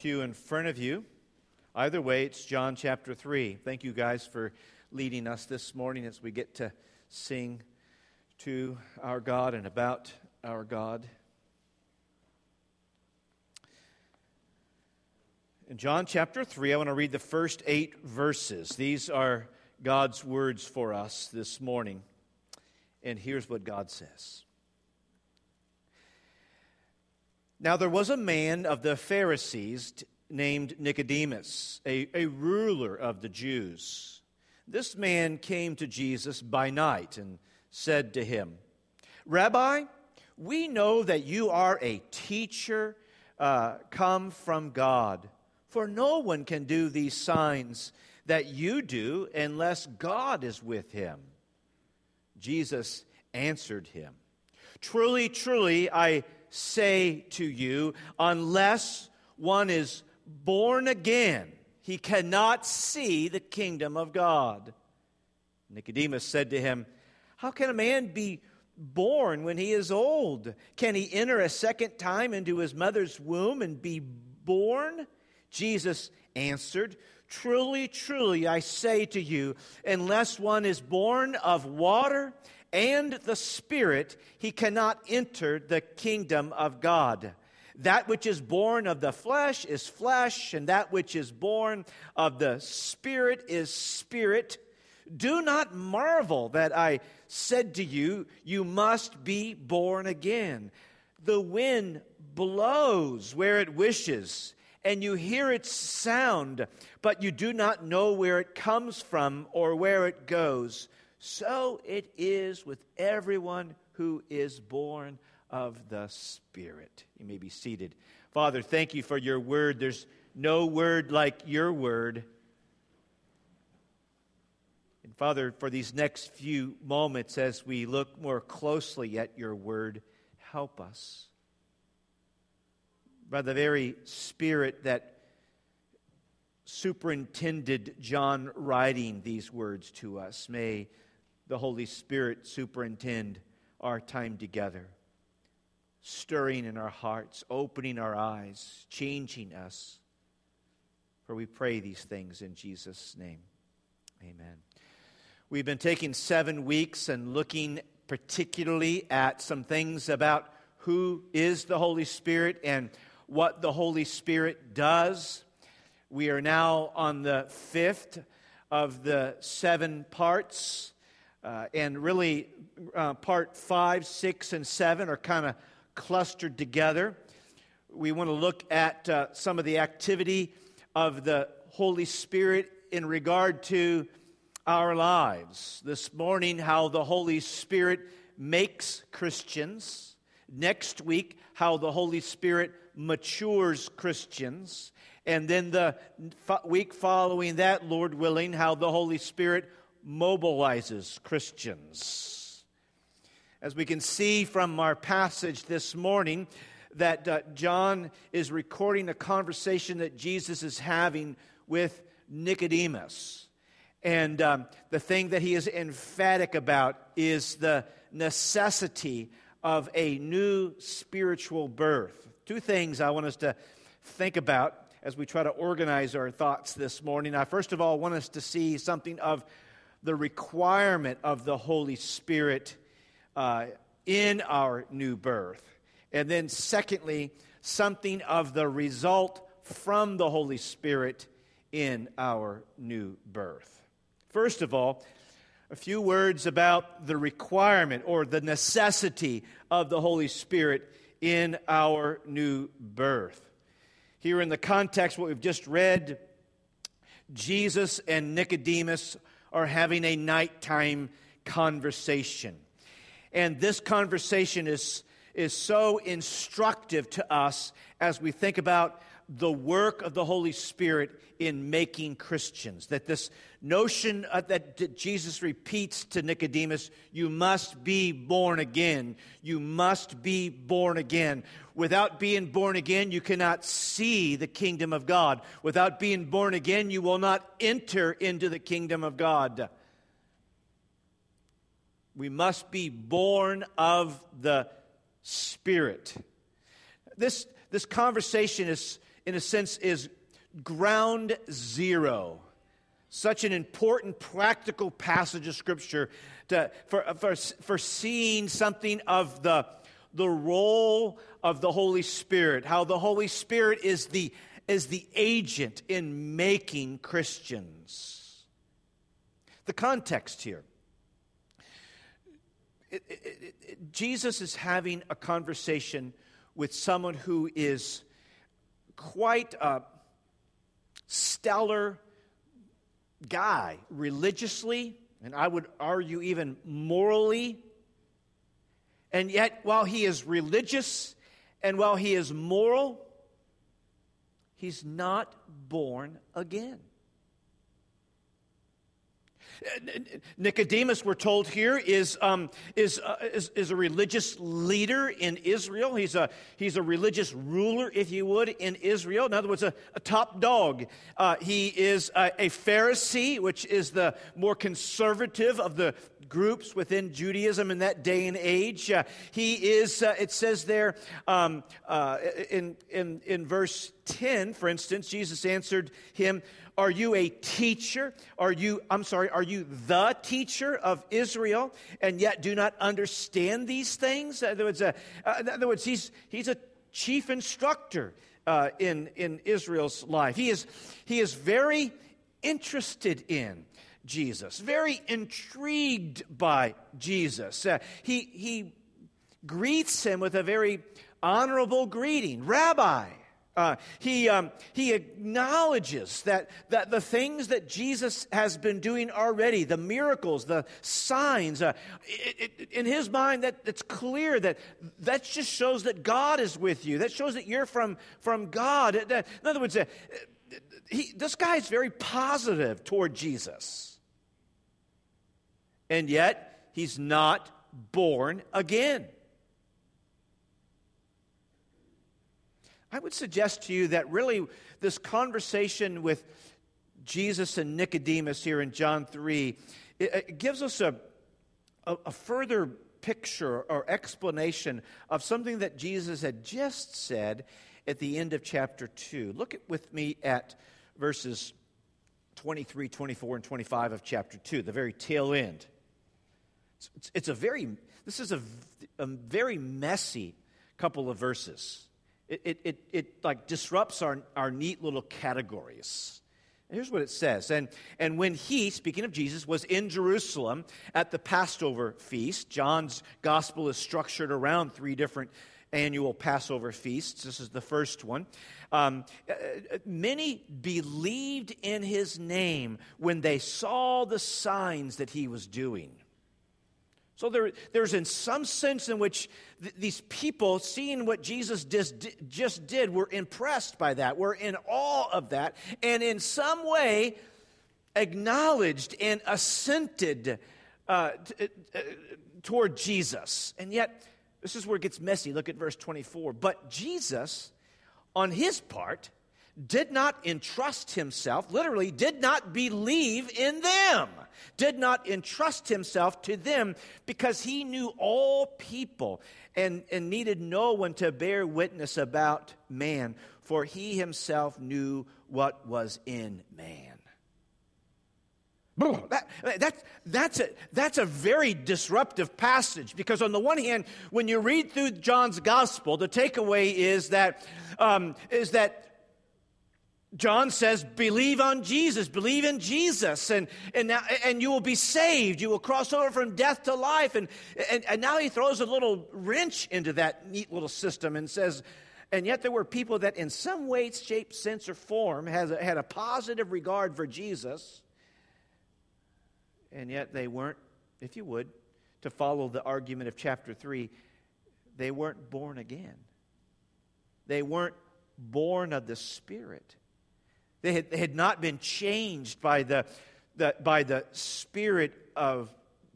pew in front of you. Either way, it's John chapter 3. Thank you guys for leading us this morning as we get to sing to our God and about our God. In John chapter 3, I want to read the first eight verses. These are God's words for us this morning. And here's what God says. Now, there was a man of the Pharisees named Nicodemus, a, a ruler of the Jews. This man came to Jesus by night and said to him, Rabbi, we know that you are a teacher uh, come from God, for no one can do these signs that you do unless God is with him. Jesus answered him, Truly, truly, I say to you, unless one is born again, he cannot see the kingdom of God. Nicodemus said to him, How can a man be born when he is old? Can he enter a second time into his mother's womb and be born? Jesus answered, Truly, truly, I say to you, unless one is born of water and the Spirit, he cannot enter the kingdom of God. That which is born of the flesh is flesh, and that which is born of the Spirit is spirit. Do not marvel that I said to you, You must be born again. The wind blows where it wishes, and you hear its sound, but you do not know where it comes from or where it goes. So it is with everyone who is born of the Spirit. You may be seated. Father, thank you for your word. There's no word like your word. And Father, for these next few moments as we look more closely at your word, help us. By the very Spirit that superintended John writing these words to us, may the Holy Spirit superintend our time together, stirring in our hearts, opening our eyes, changing us. For we pray these things in Jesus' name. Amen. We've been taking seven weeks and looking particularly at some things about who is the Holy Spirit and what the Holy Spirit does. We are now on the fifth of the seven parts uh, and really, uh, part five, six, and seven are kind of clustered together. We want to look at uh, some of the activity of the Holy Spirit in regard to our lives. This morning, how the Holy Spirit makes Christians. Next week, how the Holy Spirit matures Christians. And then the week following that, Lord willing, how the Holy Spirit mobilizes Christians. As we can see from our passage this morning, that uh, John is recording a conversation that Jesus is having with Nicodemus. And um, the thing that he is emphatic about is the necessity of a new spiritual birth. Two things I want us to think about as we try to organize our thoughts this morning. I first of all want us to see something of the requirement of the Holy Spirit uh, in our new birth. And then, secondly, something of the result from the Holy Spirit in our new birth. First of all, a few words about the requirement or the necessity of the Holy Spirit in our new birth. Here in the context, what we've just read, Jesus and Nicodemus are having a nighttime conversation. And this conversation is, is so instructive to us as we think about the work of the Holy Spirit in making Christians. That this notion uh, that Jesus repeats to Nicodemus, you must be born again. You must be born again. Without being born again, you cannot see the kingdom of God. Without being born again, you will not enter into the kingdom of God. We must be born of the Spirit. This, this conversation is in a sense, is ground zero. Such an important practical passage of Scripture to, for, for, for seeing something of the, the role of the Holy Spirit, how the Holy Spirit is the, is the agent in making Christians. The context here it, it, it, Jesus is having a conversation with someone who is quite a stellar guy religiously, and I would argue even morally. And yet, while he is religious and while he is moral, he's not born again. Nicodemus, we're told here, is, um, is, uh, is, is, a religious leader in Israel. He's a, he's a religious ruler, if you would, in Israel. In other words, a, a top dog. Uh, he is a, a, Pharisee, which is the more conservative of the groups within Judaism in that day and age. Uh, he is, uh, it says there um, uh, in, in, in verse 10, for instance, Jesus answered him, are you a teacher? Are you, I'm sorry, are you the teacher of Israel and yet do not understand these things? In other words, uh, uh, in other words he's, he's a chief instructor uh, in, in Israel's life. He is, he is very interested in Jesus, very intrigued by Jesus. Uh, he, he greets him with a very honorable greeting Rabbi. Uh, he, um, he acknowledges that, that the things that Jesus has been doing already, the miracles, the signs, uh, it, it, in his mind, that it's clear that that just shows that God is with you. That shows that you're from, from God. In other words, uh, he, this guy is very positive toward Jesus. And yet, he's not born again. I would suggest to you that really this conversation with Jesus and Nicodemus here in John 3 it, it gives us a, a, a further picture or explanation of something that Jesus had just said at the end of chapter 2. Look at, with me at verses 23, 24, and 25 of chapter 2, the very tail end. It's, it's a very, this is a, a very messy couple of verses it, it, it, it like disrupts our, our neat little categories. Here's what it says. And, and when he, speaking of Jesus, was in Jerusalem at the Passover feast, John's gospel is structured around three different annual Passover feasts. This is the first one. Um, uh, uh, many believed in his name when they saw the signs that he was doing. So there, there's in some sense in which th- these people, seeing what Jesus just, just did, were impressed by that, were in awe of that, and in some way acknowledged and assented uh, t- uh, toward Jesus. And yet, this is where it gets messy. Look at verse 24. But Jesus, on his part, did not entrust himself, literally, did not believe in them, did not entrust himself to them because he knew all people and, and needed no one to bear witness about man, for he himself knew what was in man. That, that, that's, a, that's a very disruptive passage because, on the one hand, when you read through John's gospel, the takeaway is that, um, is that John says, believe on Jesus, believe in Jesus, and, and, now, and you will be saved. You will cross over from death to life. And, and, and now he throws a little wrench into that neat little system and says, and yet there were people that in some way, shape, sense, or form has had a positive regard for Jesus, and yet they weren't, if you would, to follow the argument of chapter 3, they weren't born again. They weren't born of the Spirit. They had, they had not been changed by the, the, by the Spirit of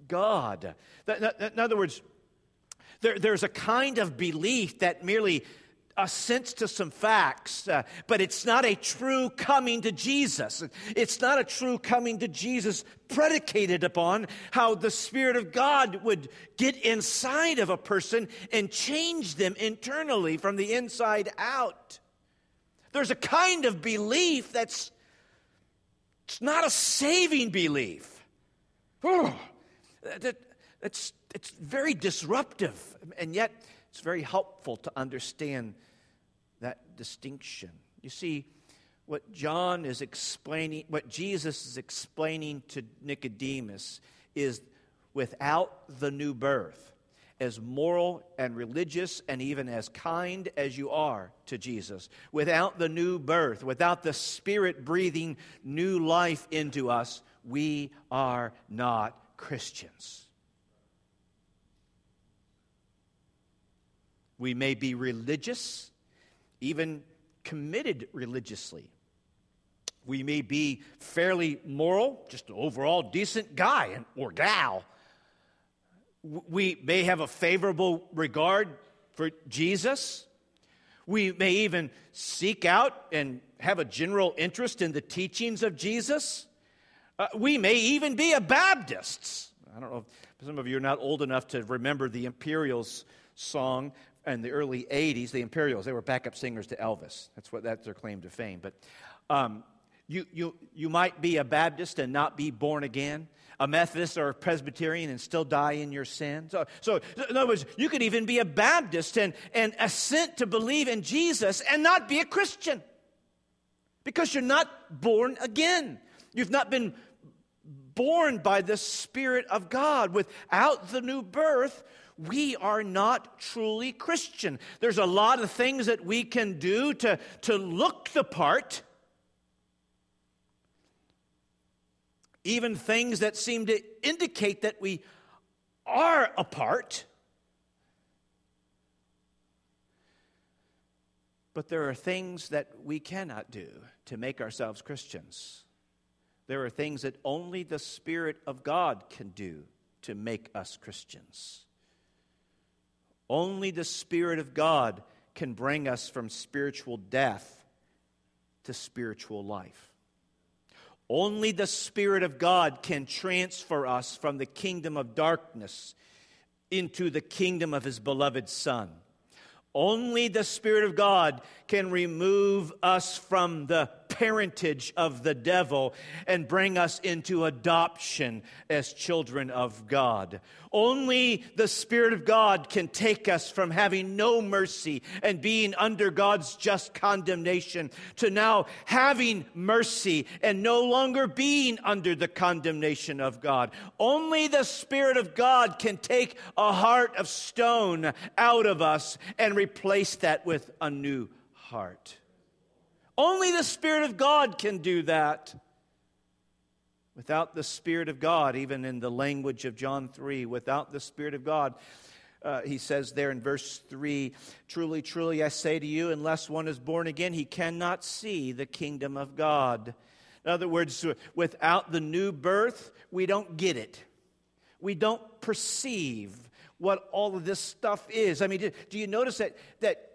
God. In other words, there, there's a kind of belief that merely assents to some facts, uh, but it's not a true coming to Jesus. It's not a true coming to Jesus predicated upon how the Spirit of God would get inside of a person and change them internally from the inside out. There's a kind of belief that's it's not a saving belief. It's, it's very disruptive, and yet it's very helpful to understand that distinction. You see, what John is explaining, what Jesus is explaining to Nicodemus is without the new birth, as moral and religious and even as kind as you are to Jesus, without the new birth, without the Spirit breathing new life into us, we are not Christians. We may be religious, even committed religiously. We may be fairly moral, just an overall decent guy or gal. We may have a favorable regard for Jesus. We may even seek out and have a general interest in the teachings of Jesus. Uh, we may even be a Baptists. I don't know if some of you are not old enough to remember the Imperials song in the early 80s. The Imperials, they were backup singers to Elvis. That's what that's their claim to fame. But um, you, you, you might be a Baptist and not be born again, a Methodist or a Presbyterian and still die in your sins. So, so, in other words, you could even be a Baptist and, and assent to believe in Jesus and not be a Christian because you're not born again. You've not been born by the Spirit of God. Without the new birth, we are not truly Christian. There's a lot of things that we can do to, to look the part even things that seem to indicate that we are apart. But there are things that we cannot do to make ourselves Christians. There are things that only the Spirit of God can do to make us Christians. Only the Spirit of God can bring us from spiritual death to spiritual life. Only the Spirit of God can transfer us from the kingdom of darkness into the kingdom of His beloved Son. Only the Spirit of God can remove us from the parentage of the devil and bring us into adoption as children of God. Only the Spirit of God can take us from having no mercy and being under God's just condemnation to now having mercy and no longer being under the condemnation of God. Only the Spirit of God can take a heart of stone out of us and replace that with a new heart. Only the Spirit of God can do that. Without the Spirit of God, even in the language of John 3, without the Spirit of God, uh, he says there in verse 3 Truly, truly, I say to you, unless one is born again, he cannot see the kingdom of God. In other words, without the new birth, we don't get it. We don't perceive what all of this stuff is. I mean, do you notice that, that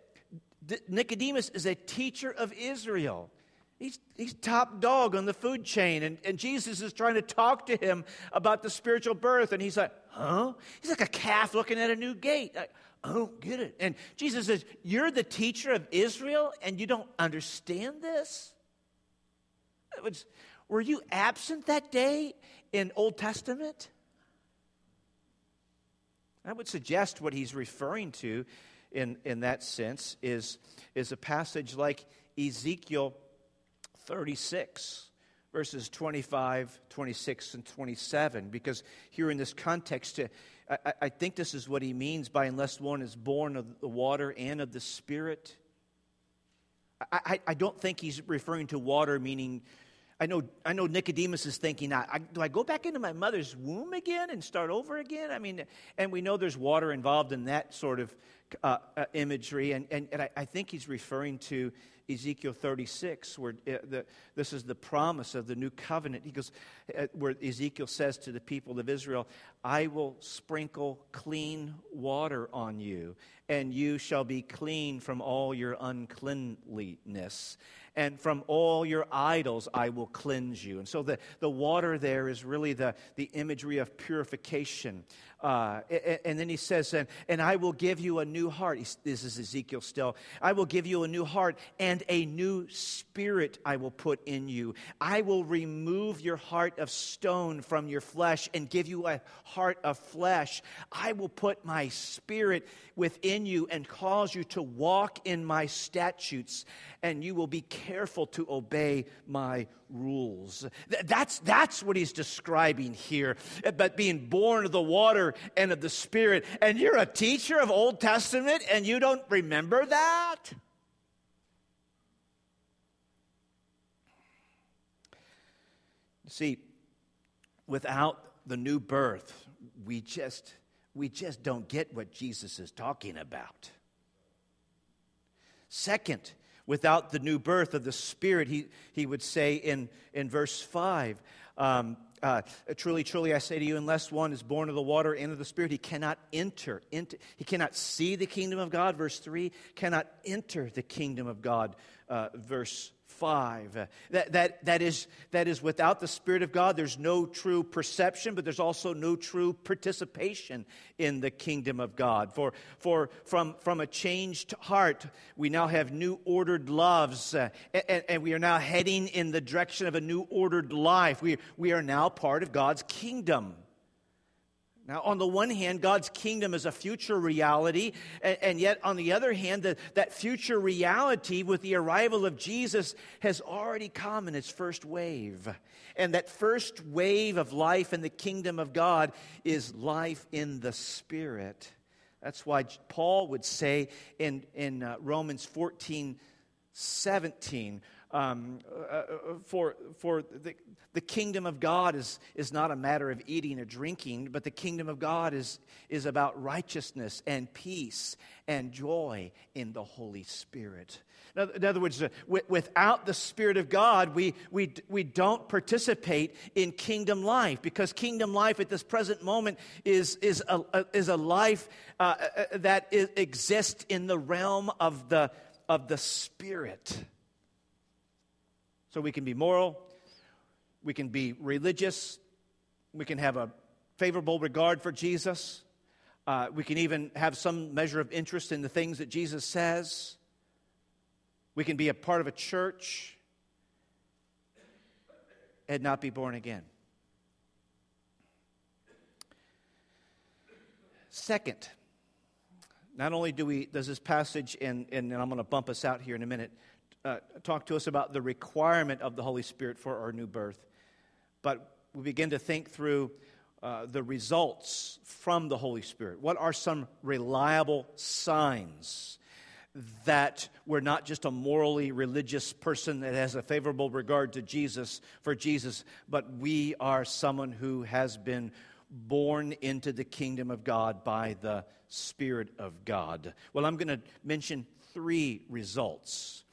Nicodemus is a teacher of Israel. He's, he's top dog on the food chain, and, and Jesus is trying to talk to him about the spiritual birth, and he's like, huh? He's like a calf looking at a new gate. I, I don't get it. And Jesus says, You're the teacher of Israel, and you don't understand this? Was, were you absent that day in Old Testament? I would suggest what he's referring to in, in that sense is, is a passage like Ezekiel 36, verses 25, 26, and 27. Because here in this context, uh, I, I think this is what he means by unless one is born of the water and of the Spirit. I, I, don't think he's referring to water meaning I know, I know Nicodemus is thinking, I, do I go back into my mother's womb again and start over again? I mean, and we know there's water involved in that sort of uh, uh, imagery. And, and, and I, I, think he's referring to Ezekiel 36, where uh, the, this is the promise of the new covenant. He goes, uh, where Ezekiel says to the people of Israel, I will sprinkle clean water on you, and you shall be clean from all your uncleanliness and from all your idols I will cleanse you. And so the, the water there is really the, the imagery of purification. Uh, and, and, then he says, and, and I will give you a new new heart. This is Ezekiel still. I will give you a new heart, and a new spirit I will put in you. I will remove your heart of stone from your flesh and give you a heart of flesh. I will put my spirit within you and cause you to walk in my statutes, and you will be careful to obey my rules. That's, that's what he's describing here. Eh, but being born of the water and of the Spirit, and you're a teacher of Old Testament and you don't remember that? See, without the new birth, we just we just don't get what Jesus is talking about. Second, without the new birth of the Spirit, he, he would say in, in verse 5, um, uh, truly, truly, I say to you, unless one is born of the water and of the Spirit, he cannot enter. Into, he cannot see the kingdom of God. Verse 3 cannot enter the kingdom of God. Uh, verse 5. That, that, that, is, that is without the Spirit of God, there's no true perception, but there's also no true participation in the kingdom of God. For, for from, from a changed heart, we now have new ordered loves, uh, and, and we are now heading in the direction of a new ordered life. We, we are now part of God's kingdom. Now, on the one hand, God's kingdom is a future reality, and, and yet on the other hand, the, that future reality with the arrival of Jesus has already come in its first wave. And that first wave of life in the kingdom of God is life in the Spirit. That's why Paul would say in, in uh, Romans 14 17, um, uh, uh, for, for the, the kingdom of God is, is not a matter of eating or drinking, but the kingdom of God is, is about righteousness and peace and joy in the Holy Spirit. In other words, uh, without the Spirit of God, we, we, we don't participate in kingdom life because kingdom life at this present moment is, is, a, is a life uh, uh that is, exists in the realm of the, of the Spirit. So we can be moral, we can be religious, we can have a favorable regard for Jesus, uh, we can even have some measure of interest in the things that Jesus says, we can be a part of a church and not be born again. Second, not only do we does this passage and, and I'm going to bump us out here in a minute uh, talk to us about the requirement of the Holy Spirit for our new birth. But we begin to think through uh, the results from the Holy Spirit. What are some reliable signs that we're not just a morally religious person that has a favorable regard to Jesus for Jesus, but we are someone who has been born into the kingdom of God by the Spirit of God? Well, I'm going to mention three results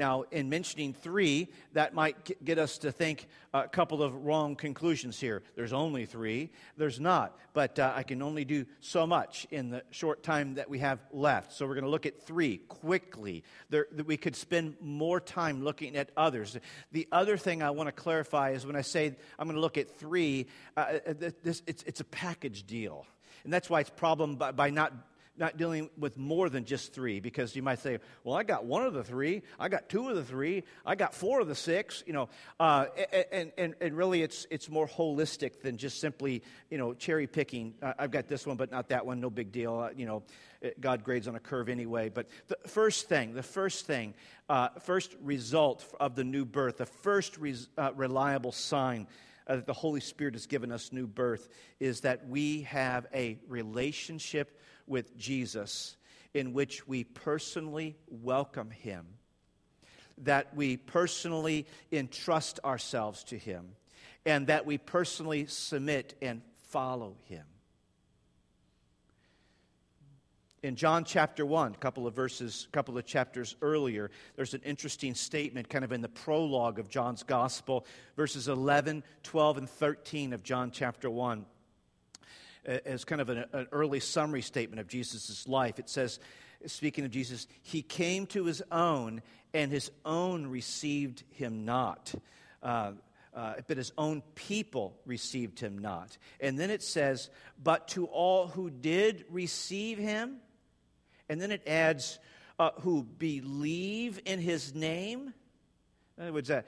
now, in mentioning three, that might get us to think a couple of wrong conclusions here. There's only three. There's not. But uh, I can only do so much in the short time that we have left. So we're going to look at three quickly. There, we could spend more time looking at others. The other thing I want to clarify is when I say I'm going to look at three, uh, uh this, it's, it's a package deal. And that's why it's problem by, by not not dealing with more than just three because you might say, well, I got one of the three, I got two of the three, I got four of the six, you know. Uh, and, and, and really, it's, it's more holistic than just simply, you know, cherry picking. Uh, I've got this one, but not that one, no big deal. Uh, you know, God grades on a curve anyway. But the first thing, the first thing, uh, first result of the new birth, the first res, reliable sign that the Holy Spirit has given us new birth is that we have a relationship with Jesus in which we personally welcome him, that we personally entrust ourselves to him, and that we personally submit and follow him. In John chapter 1, a couple of verses, a couple of chapters earlier, there's an interesting statement kind of in the prologue of John's gospel, verses 11, 12, and 13 of John chapter 1 as kind of an, an early summary statement of Jesus' life. It says, speaking of Jesus, he came to his own, and his own received him not. Uh, uh, but his own people received him not. And then it says, But to all who did receive him And then it adds, uh, who believe in his name. In other words, uh,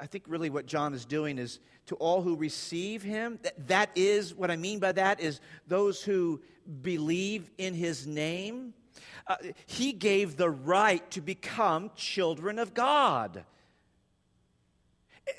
I think really what John is doing is to all who receive him. That, that is, what I mean by that is those who believe in his name. Uh, he gave the right to become children of God.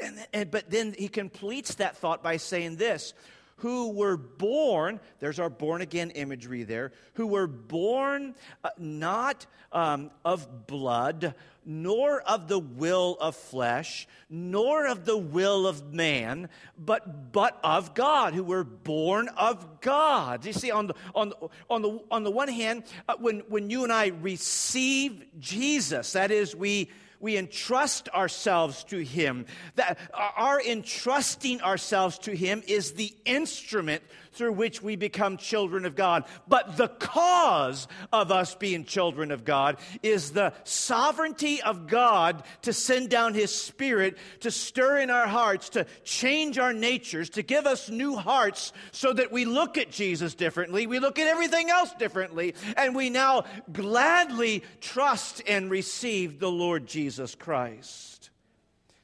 And, and, but then he completes that thought by saying this who were born, there's our born again imagery there, who were born uh, not um, of blood, nor of the will of flesh, nor of the will of man, but, but of God, who were born of God. You see, on the, on the, on the, on the one hand, uh, when, when you and I receive Jesus, that is, we we entrust ourselves to Him. That our entrusting ourselves to Him is the instrument through which we become children of God. But the cause of us being children of God is the sovereignty of God to send down His Spirit to stir in our hearts, to change our natures, to give us new hearts so that we look at Jesus differently, we look at everything else differently, and we now gladly trust and receive the Lord Jesus Christ.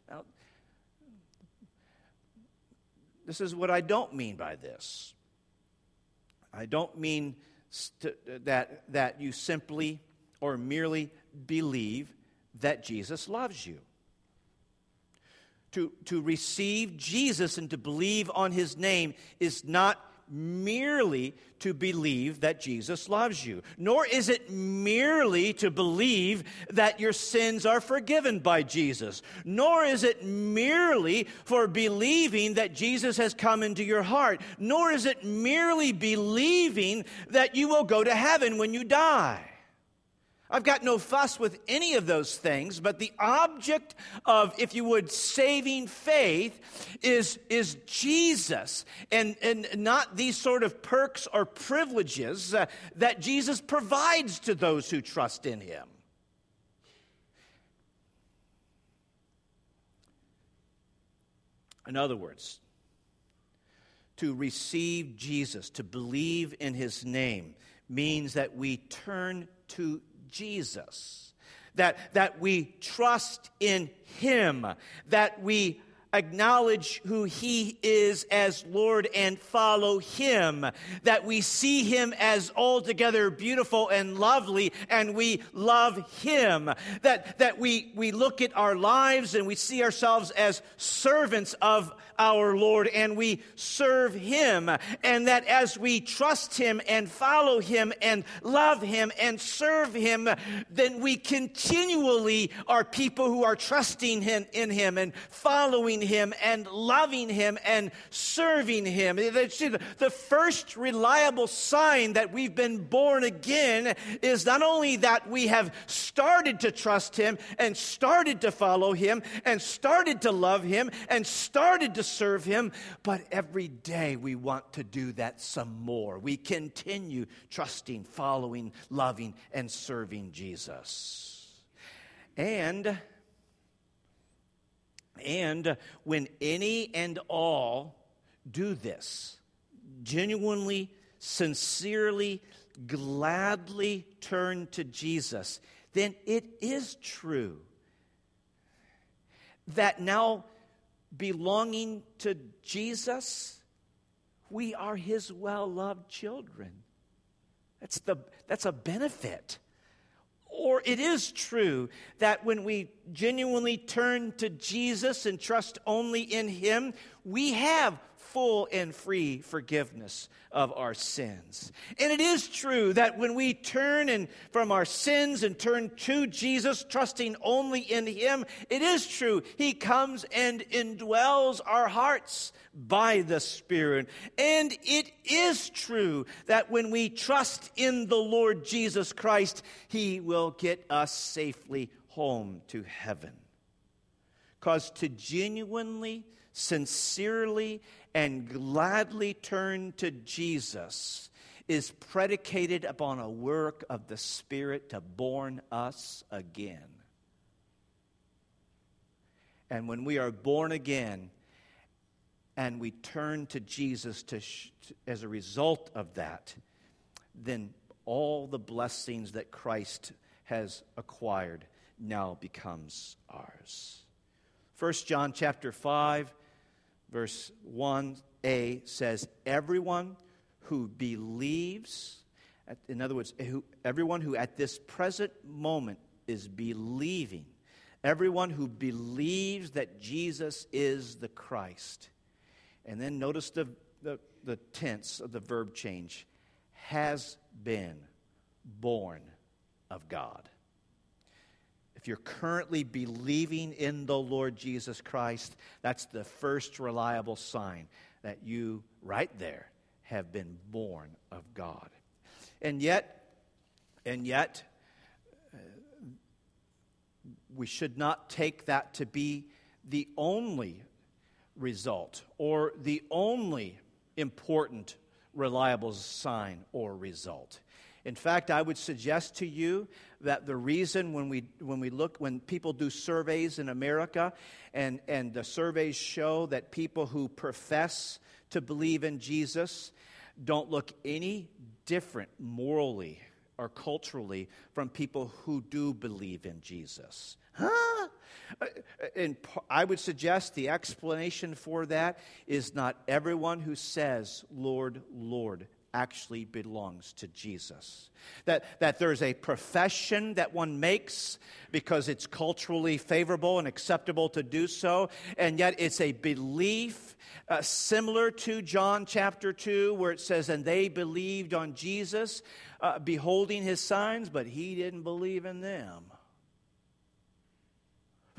Now, this is what I don't mean by this. I don't mean st- that, that you simply or merely believe that Jesus loves you. To, to receive Jesus and to believe on his name is not merely to believe that Jesus loves you, nor is it merely to believe that your sins are forgiven by Jesus, nor is it merely for believing that Jesus has come into your heart, nor is it merely believing that you will go to heaven when you die. I've got no fuss with any of those things, but the object of, if you would, saving faith is, is Jesus and, and not these sort of perks or privileges uh, that Jesus provides to those who trust in him. In other words, to receive Jesus, to believe in his name, means that we turn to Jesus, that, that we trust in Him, that we acknowledge who He is as Lord and follow Him, that we see Him as altogether beautiful and lovely and we love Him, that, that we, we look at our lives and we see ourselves as servants of our Lord and we serve Him, and that as we trust Him and follow Him and love Him and serve Him, then we continually are people who are trusting him, in Him and following Him and loving Him and serving Him. The first reliable sign that we've been born again is not only that we have started to trust Him and started to follow Him and started to love Him and started to serve Him, but every day we want to do that some more. We continue trusting, following, loving, and serving Jesus. And and when any and all do this, genuinely, sincerely, gladly turn to Jesus, then it is true that now belonging to Jesus, we are his well loved children. That's, the, that's a benefit. Or it is true that when we genuinely turn to Jesus and trust only in him, we have full and free forgiveness of our sins. And it is true that when we turn and from our sins and turn to Jesus, trusting only in him, it is true he comes and indwells our hearts by the Spirit. And it is true that when we trust in the Lord Jesus Christ, he will get us safely home to heaven. Because to genuinely, sincerely, and gladly turn to Jesus is predicated upon a work of the Spirit to born us again. And when we are born again and we turn to Jesus to, as a result of that, then all the blessings that Christ has acquired now becomes ours. 1 John chapter 5 verse 1a says everyone who believes in other words everyone who at this present moment is believing everyone who believes that Jesus is the Christ. And then notice the, the, the tense of the verb change has been born of God if you're currently believing in the Lord Jesus Christ, that's the first reliable sign that you, right there, have been born of God. And yet, and yet, uh, we should not take that to be the only result or the only important reliable sign or result. In fact, I would suggest to you that the reason when we, when we look, when people do surveys in America, and, and the surveys show that people who profess to believe in Jesus don't look any different morally or culturally from people who do believe in Jesus. Huh? And I would suggest the explanation for that is not everyone who says, Lord, Lord, actually belongs to Jesus. That, that there's a profession that one makes because it's culturally favorable and acceptable to do so, and yet it's a belief uh, similar to John chapter 2, where it says, And they believed on Jesus, uh, beholding his signs, but he didn't believe in them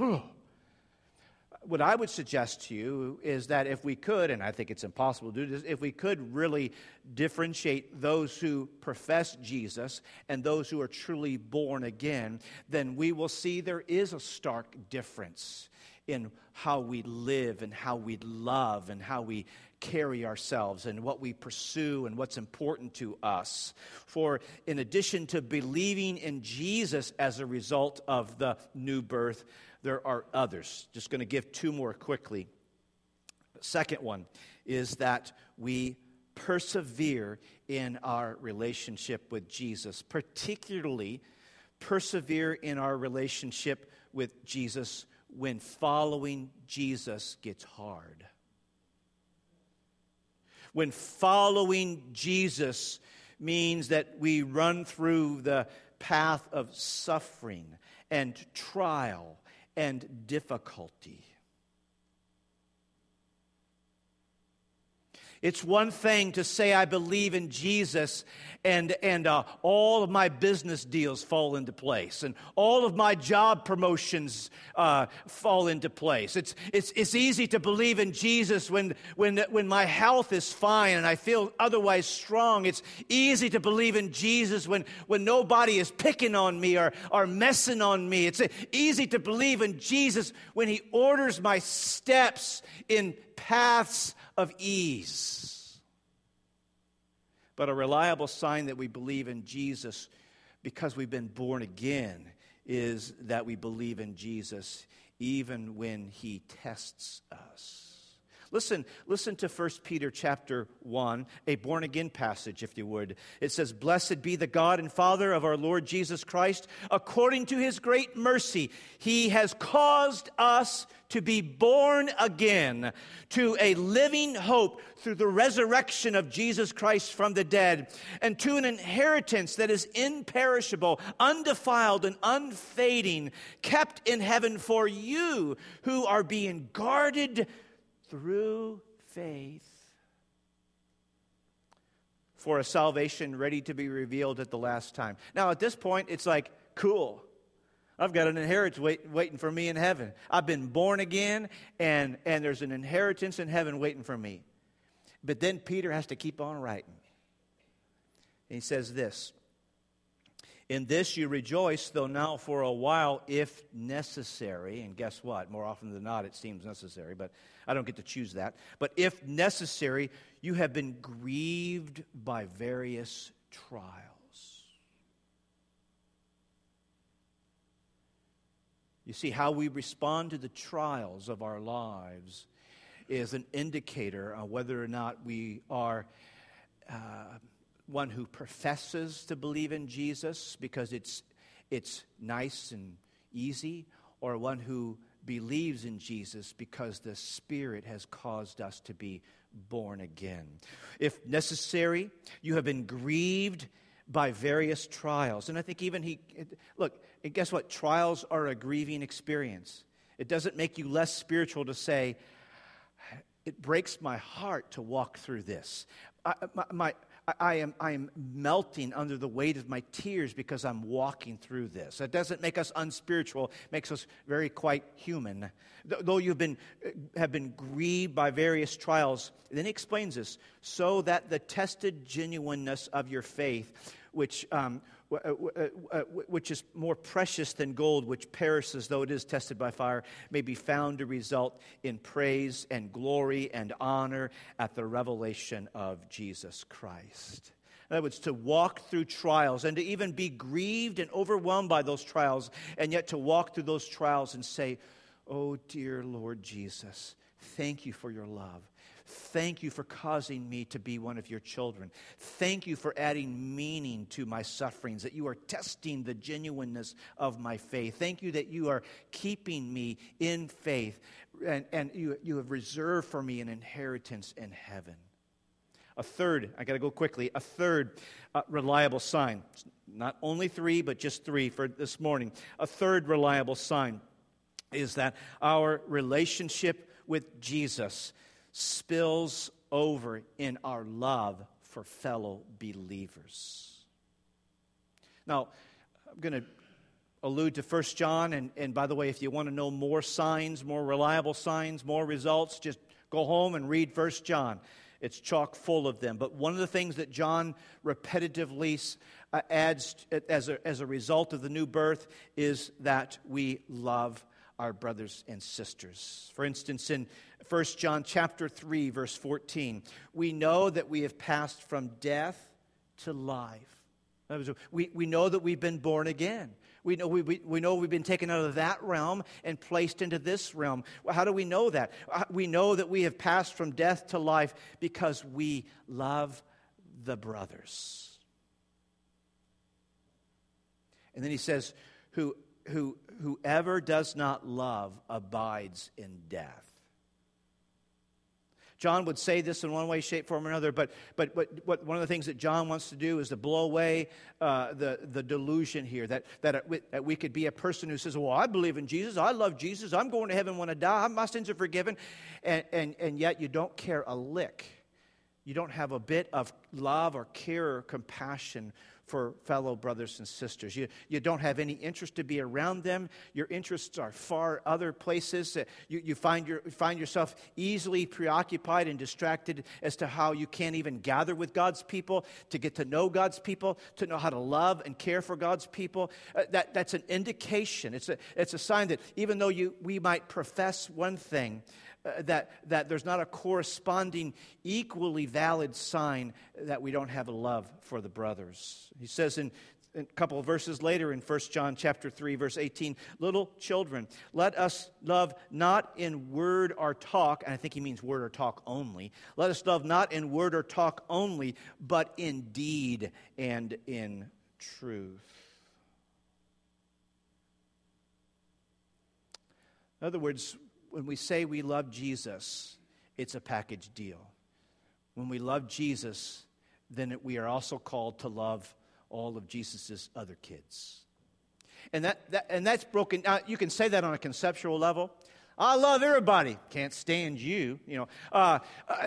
what I would suggest to you is that if we could, and I think it's impossible to do this, if we could really differentiate those who profess Jesus and those who are truly born again, then we will see there is a stark difference in how we live and how we love and how we carry ourselves and what we pursue and what's important to us. For in addition to believing in Jesus as a result of the new birth, there are others. Just going to give two more quickly. second one is that we persevere in our relationship with Jesus, particularly persevere in our relationship with Jesus when following Jesus gets hard. When following Jesus means that we run through the path of suffering and trial and difficulty. It's one thing to say, I believe in Jesus, and, and uh, all of my business deals fall into place, and all of my job promotions uh, fall into place. It's, it's, it's easy to believe in Jesus when, when, when my health is fine and I feel otherwise strong. It's easy to believe in Jesus when, when nobody is picking on me or, or messing on me. It's easy to believe in Jesus when He orders my steps in paths of ease. But a reliable sign that we believe in Jesus because we've been born again is that we believe in Jesus even when he tests us. Listen, listen to 1 Peter chapter 1, a born again passage, if you would. It says, Blessed be the God and Father of our Lord Jesus Christ. According to his great mercy, he has caused us to be born again to a living hope through the resurrection of Jesus Christ from the dead, and to an inheritance that is imperishable, undefiled, and unfading, kept in heaven for you who are being guarded through faith for a salvation ready to be revealed at the last time. Now, at this point, it's like, cool. I've got an inheritance wait, waiting for me in heaven. I've been born again, and, and there's an inheritance in heaven waiting for me. But then Peter has to keep on writing. And he says this In this you rejoice, though now for a while, if necessary. And guess what? More often than not, it seems necessary, but I don't get to choose that. But if necessary, you have been grieved by various trials. You see, how we respond to the trials of our lives is an indicator on whether or not we are uh, one who professes to believe in Jesus because it's, it's nice and easy, or one who believes in Jesus because the Spirit has caused us to be born again. If necessary, you have been grieved by various trials. And I think even he, look, guess what? Trials are a grieving experience. It doesn't make you less spiritual to say, it breaks my heart to walk through this. I, my, my, I am, I am melting under the weight of my tears because I'm walking through this. That doesn't make us unspiritual, it makes us very quite human. Though you've been, have been grieved by various trials, then he explains this so that the tested genuineness of your faith, which um, uh, uh, uh, Uh, uh, uh, which is more precious than gold, which perishes though it is tested by fire, may be found to result in praise and glory and honor at the revelation of Jesus Christ. In other words, to walk through trials and to even be grieved and overwhelmed by those trials, and yet to walk through those trials and say, Oh, dear Lord Jesus, thank you for your love. Thank you for causing me to be one of your children. Thank you for adding meaning to my sufferings, that you are testing the genuineness of my faith. Thank you that you are keeping me in faith, and, and you, you have reserved for me an inheritance in heaven. A third, I got to go quickly, a third uh, reliable sign. Not only three, but just three for this morning. A third reliable sign is that our relationship with Jesus spills over in our love for fellow believers. Now, I'm going to allude to 1 John, and, and by the way, if you want to know more signs, more reliable signs, more results, just go home and read 1 John. It's chock full of them. But one of the things that John repetitively uh, adds as a, as a result of the new birth is that we love our brothers and sisters. For instance, in 1 John chapter 3 verse 14, we know that we have passed from death to life. We, we know that we've been born again. We know, we, we, we know we've been taken out of that realm and placed into this realm. How do we know that? Uh, we know that we have passed from death to life because we love the brothers. And then he says, who who, whoever does not love abides in death. John would say this in one way, shape, form, or another, but, but, but what, one of the things that John wants to do is to blow away uh, the, the delusion here that, that, it, that we could be a person who says, Well, I believe in Jesus, I love Jesus, I'm going to heaven when I die, my sins are forgiven, and, and, and yet you don't care a lick. You don't have a bit of love or care or compassion for fellow brothers and sisters. You, you don't have any interest to be around them. Your interests are far other places. Uh, you, you find, your, find yourself easily preoccupied and distracted as to how you can't even gather with God's people, to get to know God's people, to know how to love and care for God's people. Uh, that, that's an indication. It's a, it's a sign that even though you, we might profess one thing, uh, that, that there's not a corresponding, equally valid sign that we don't have a love for the brothers. He says in, a couple of verses later in 1 John chapter 3 verse 18 little children let us love not in word or talk and I think he means word or talk only let us love not in word or talk only but in deed and in truth in other words when we say we love Jesus, it's a package deal. When we love Jesus, then we are also called to love all of Jesus' other kids. And, that, that, and that's broken. Uh, you can say that on a conceptual level. I love everybody. Can't stand you. You know, uh, uh,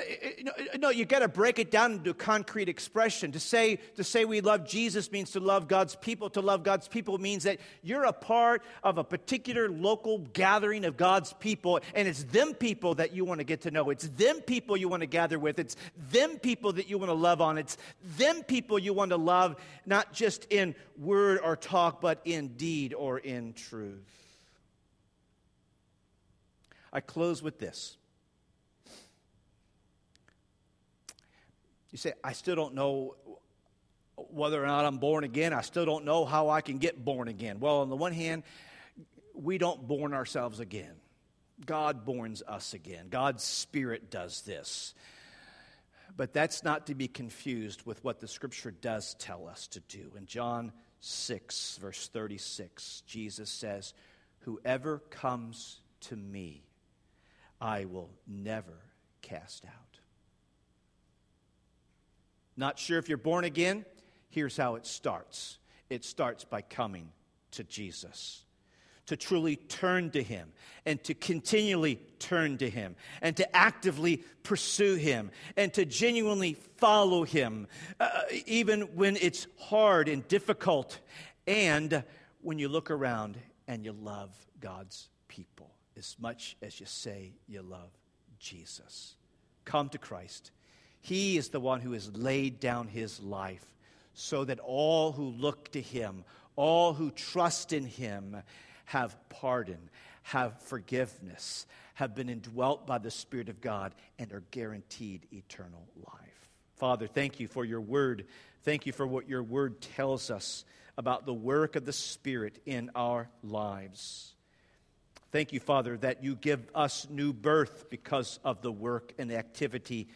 no, you got to break it down into concrete expression. To say to say we love Jesus means to love God's people. To love God's people means that you're a part of a particular local gathering of God's people, and it's them people that you want to get to know. It's them people you want to gather with. It's them people that you want to love on. It's them people you want to love, not just in word or talk, but in deed or in truth. I close with this. You say, I still don't know whether or not I'm born again. I still don't know how I can get born again. Well, on the one hand, we don't born ourselves again. God borns us again. God's Spirit does this. But that's not to be confused with what the scripture does tell us to do. In John 6, verse 36, Jesus says, Whoever comes to me, I will never cast out. Not sure if you're born again? Here's how it starts it starts by coming to Jesus to truly turn to Him and to continually turn to Him and to actively pursue Him and to genuinely follow Him, uh, even when it's hard and difficult, and when you look around and you love God's people as much as you say you love Jesus. Come to Christ. He is the one who has laid down His life so that all who look to Him, all who trust in Him, have pardon, have forgiveness, have been indwelt by the Spirit of God, and are guaranteed eternal life. Father, thank you for your word. Thank you for what your word tells us about the work of the Spirit in our lives. Thank you, Father, that you give us new birth because of the work and activity,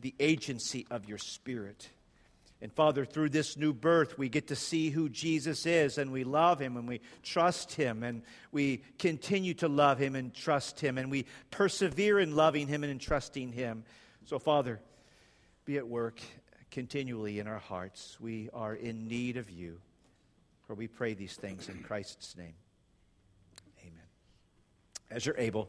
the agency of your Spirit. And Father, through this new birth, we get to see who Jesus is, and we love him, and we trust him, and we continue to love him and trust him, and we persevere in loving him and in trusting him. So, Father, be at work continually in our hearts. We are in need of you. For we pray these things in Christ's name. As you're able,